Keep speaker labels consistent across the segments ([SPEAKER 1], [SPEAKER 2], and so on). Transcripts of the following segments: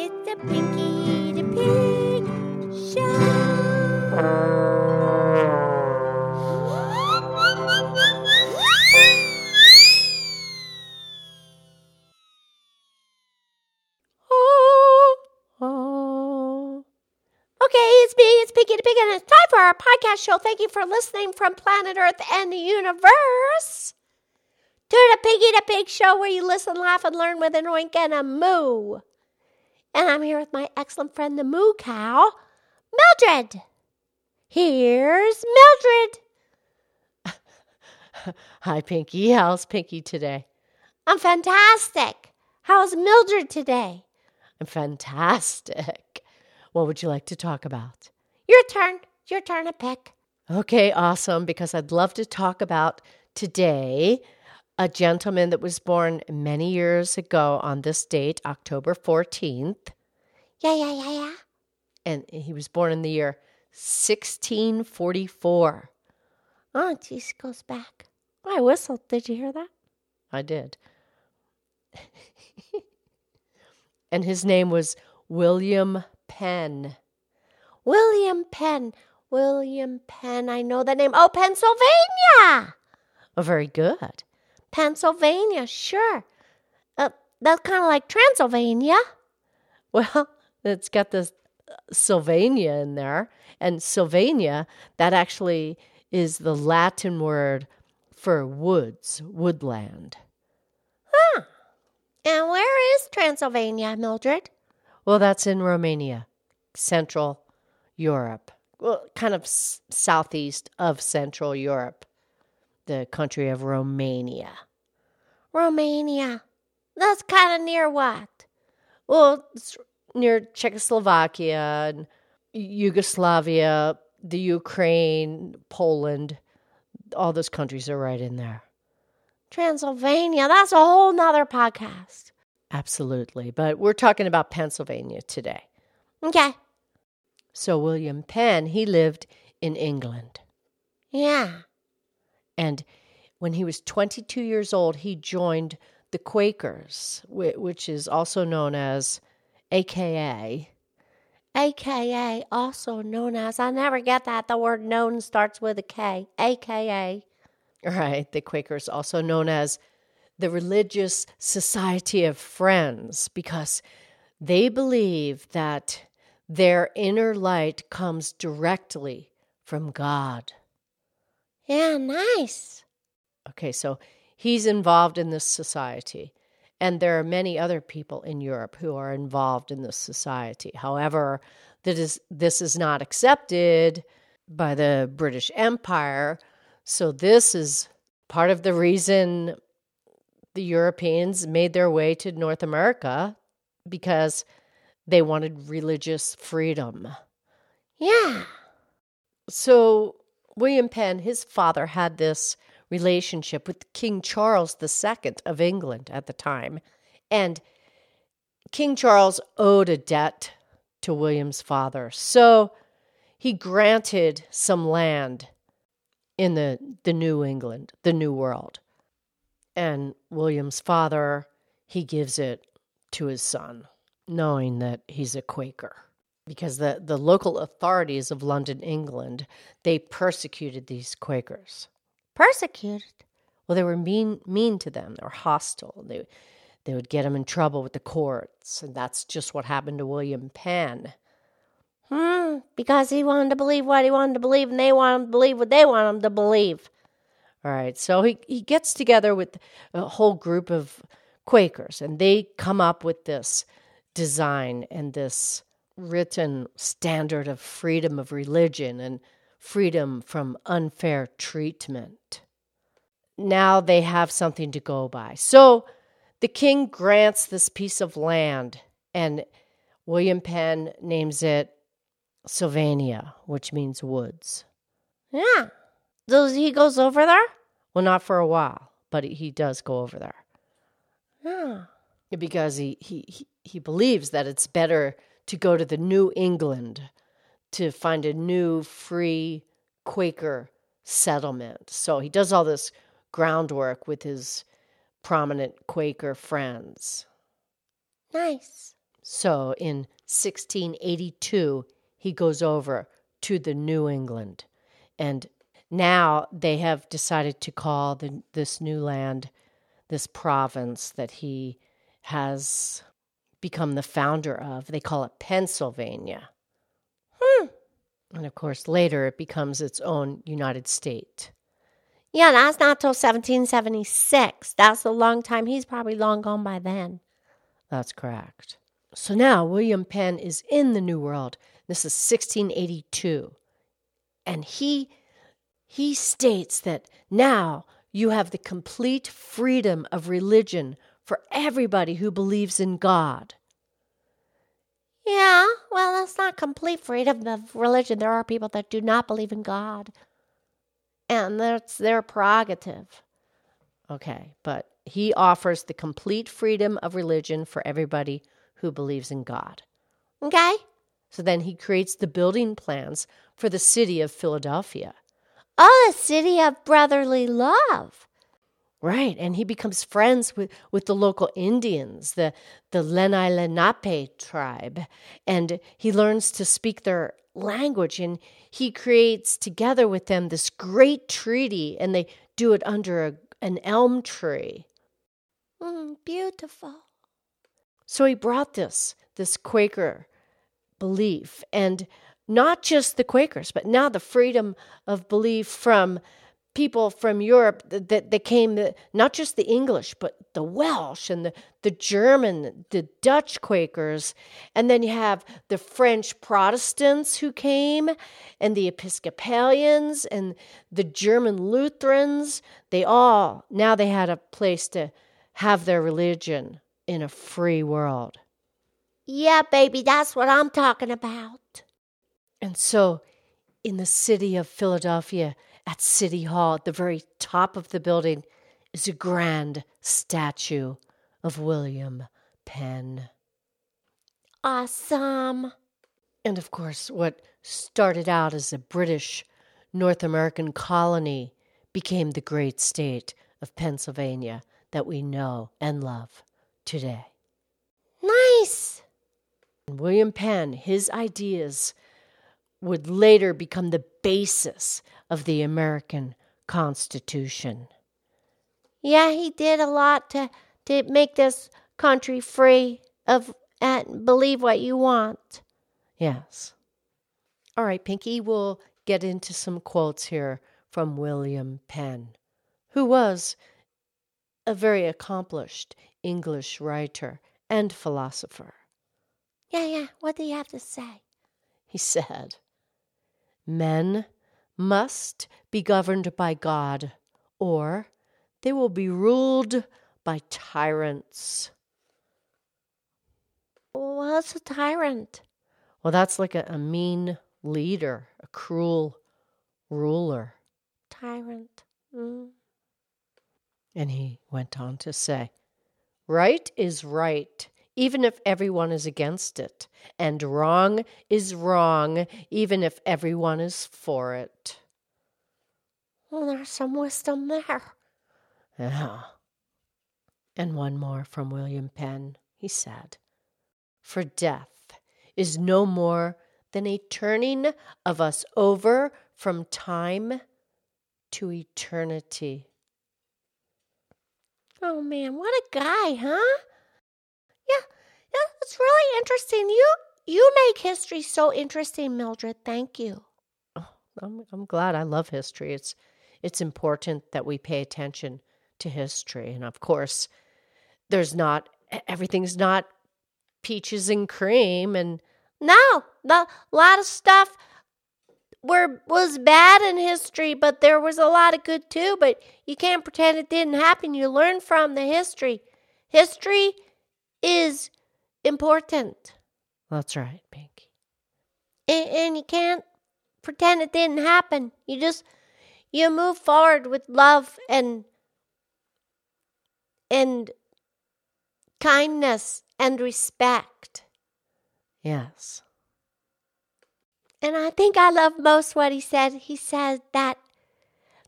[SPEAKER 1] It's the Pinky the Pig Show. Oh. Okay, it's me, it's Pinky the Pig, and it's time for our podcast show. Thank you for listening from planet Earth and the universe to the Piggy the Pig show where you listen, laugh, and learn with an oink and a moo. And I'm here with my excellent friend, the moo cow, Mildred. Here's Mildred.
[SPEAKER 2] Hi, Pinky. How's Pinky today?
[SPEAKER 1] I'm fantastic. How's Mildred today?
[SPEAKER 2] I'm fantastic. What would you like to talk about?
[SPEAKER 1] Your turn. Your turn to pick.
[SPEAKER 2] Okay, awesome, because I'd love to talk about today a gentleman that was born many years ago on this date, October 14th,
[SPEAKER 1] Yeah, yeah, yeah, yeah.
[SPEAKER 2] and he was born in the year 1644.
[SPEAKER 1] Oh, geez, goes back. I whistled. Did you hear that?
[SPEAKER 2] I did. and his name was William Penn.
[SPEAKER 1] William Penn. William Penn. I know the name. Oh, Pennsylvania.
[SPEAKER 2] Oh, very good.
[SPEAKER 1] Pennsylvania, sure. Uh, that's kind of like Transylvania.
[SPEAKER 2] Well, it's got this uh, Sylvania in there. And Sylvania, that actually is the Latin word for woods, woodland.
[SPEAKER 1] Huh. And where is Transylvania, Mildred?
[SPEAKER 2] Well, that's in Romania, Central Europe, well, kind of s- southeast of Central Europe, the country of Romania.
[SPEAKER 1] Romania. That's kind of near what?
[SPEAKER 2] Well, it's near Czechoslovakia and Yugoslavia, the Ukraine, Poland. All those countries are right in there.
[SPEAKER 1] Transylvania. That's a whole nother podcast.
[SPEAKER 2] Absolutely. But we're talking about Pennsylvania today.
[SPEAKER 1] Okay.
[SPEAKER 2] So, William Penn, he lived in England.
[SPEAKER 1] Yeah.
[SPEAKER 2] And when he was 22 years old, he joined the Quakers, which is also known as AKA.
[SPEAKER 1] AKA, also known as, I never get that. The word known starts with a K. AKA.
[SPEAKER 2] Right, the Quakers, also known as the Religious Society of Friends, because they believe that their inner light comes directly from God.
[SPEAKER 1] Yeah, nice.
[SPEAKER 2] Okay, so he's involved in this society. And there are many other people in Europe who are involved in this society. However, that is, this is not accepted by the British Empire. So, this is part of the reason the Europeans made their way to North America because they wanted religious freedom.
[SPEAKER 1] Yeah.
[SPEAKER 2] So, William Penn, his father had this relationship with King Charles II of England at the time. And King Charles owed a debt to William's father. So he granted some land in the, the New England, the New World. And William's father, he gives it to his son, knowing that he's a Quaker. Because the, the local authorities of London, England, they persecuted these Quakers.
[SPEAKER 1] Persecuted.
[SPEAKER 2] Well, they were mean mean to them. They were hostile. They they would get them in trouble with the courts, and that's just what happened to William Penn.
[SPEAKER 1] Hmm. Because he wanted to believe what he wanted to believe, and they wanted to believe what they wanted him to believe.
[SPEAKER 2] All right, so he he gets together with a whole group of Quakers, and they come up with this design and this written standard of freedom of religion and freedom from unfair treatment. Now they have something to go by. So the king grants this piece of land, and William Penn names it Sylvania, which means woods.
[SPEAKER 1] Yeah. So he goes over there?
[SPEAKER 2] Well, not for a while, but he does go over there
[SPEAKER 1] Yeah.
[SPEAKER 2] because he, he, he, he believes that it's better to go to the New England to find a new free Quaker settlement. So he does all this groundwork with his prominent Quaker friends.
[SPEAKER 1] Nice.
[SPEAKER 2] So in 1682, he goes over to the New England. And now they have decided to call the, this new land, this province that he has become the founder of, they call it Pennsylvania.
[SPEAKER 1] Hmm.
[SPEAKER 2] And of course, later it becomes its own United State.
[SPEAKER 1] Yeah, that's not till 1776. That's a long time. He's probably long gone by then.
[SPEAKER 2] That's correct. So now William Penn is in the New World. This is 1682. And he he states that now you have the complete freedom of religion for everybody who believes in God.
[SPEAKER 1] Yeah, well, that's not complete freedom of religion. There are people that do not believe in God, and that's their prerogative.
[SPEAKER 2] Okay, but he offers the complete freedom of religion for everybody who believes in God.
[SPEAKER 1] Okay?
[SPEAKER 2] So then he creates the building plans for the city of Philadelphia.
[SPEAKER 1] Oh, the city of brotherly love.
[SPEAKER 2] Right, and he becomes friends with, with the local Indians, the, the Lenni Lenape tribe, and he learns to speak their language and he creates together with them this great treaty and they do it under a, an elm tree.
[SPEAKER 1] Mm, beautiful.
[SPEAKER 2] So he brought this, this Quaker belief, and not just the Quakers, but now the freedom of belief from people from Europe that, that came, not just the English, but the Welsh and the, the German, the Dutch Quakers. And then you have the French Protestants who came, and the Episcopalians, and the German Lutherans. They all, now they had a place to have their religion in a free world.
[SPEAKER 1] Yeah, baby, that's what I'm talking about.
[SPEAKER 2] And so, in the city of Philadelphia, at City Hall, at the very top of the building, is a grand statue of William Penn.
[SPEAKER 1] Awesome.
[SPEAKER 2] And of course, what started out as a British North American colony became the great state of Pennsylvania that we know and love today.
[SPEAKER 1] Nice.
[SPEAKER 2] William Penn, his ideas would later become the basis of the American Constitution.
[SPEAKER 1] Yeah, he did a lot to to make this country free of and believe what you want.
[SPEAKER 2] Yes. All right, Pinky, we'll get into some quotes here from William Penn, who was a very accomplished English writer and philosopher.
[SPEAKER 1] Yeah, yeah. What do you have to say?
[SPEAKER 2] He said, Men must be governed by God, or they will be ruled by tyrants.
[SPEAKER 1] What's a tyrant?
[SPEAKER 2] Well, that's like a, a mean leader, a cruel ruler.
[SPEAKER 1] Tyrant. Mm.
[SPEAKER 2] And he went on to say, Right is right, even if everyone is against it, and wrong is wrong, even if everyone is for it.
[SPEAKER 1] Well, there's some wisdom there.
[SPEAKER 2] Yeah. And one more from William Penn. He said, For death is no more than a turning of us over from time to eternity.
[SPEAKER 1] Oh man, what a guy, huh? It's really interesting. You you make history so interesting, Mildred. Thank you.
[SPEAKER 2] Oh, I'm I'm glad. I love history. It's it's important that we pay attention to history, and of course, there's not everything's not peaches and cream, and
[SPEAKER 1] no, a lot of stuff were was bad in history, but there was a lot of good too. But you can't pretend it didn't happen. You learn from the history. History is important.
[SPEAKER 2] That's right, Pinky.
[SPEAKER 1] And, and you can't pretend it didn't happen. You just you move forward with love and and kindness and respect.
[SPEAKER 2] Yes.
[SPEAKER 1] And I think I love most what he said. He said that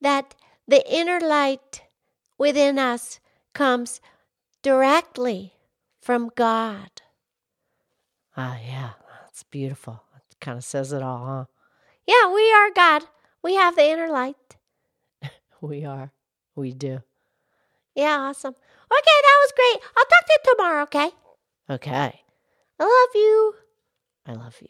[SPEAKER 1] that the inner light within us comes directly from God.
[SPEAKER 2] Ah, yeah, that's beautiful. It kind of says it all, huh?
[SPEAKER 1] Yeah, we are God. We have the inner light.
[SPEAKER 2] We are. We do.
[SPEAKER 1] Yeah, awesome. Okay, that was great. I'll talk to you tomorrow, okay?
[SPEAKER 2] Okay.
[SPEAKER 1] I love you.
[SPEAKER 2] I love you.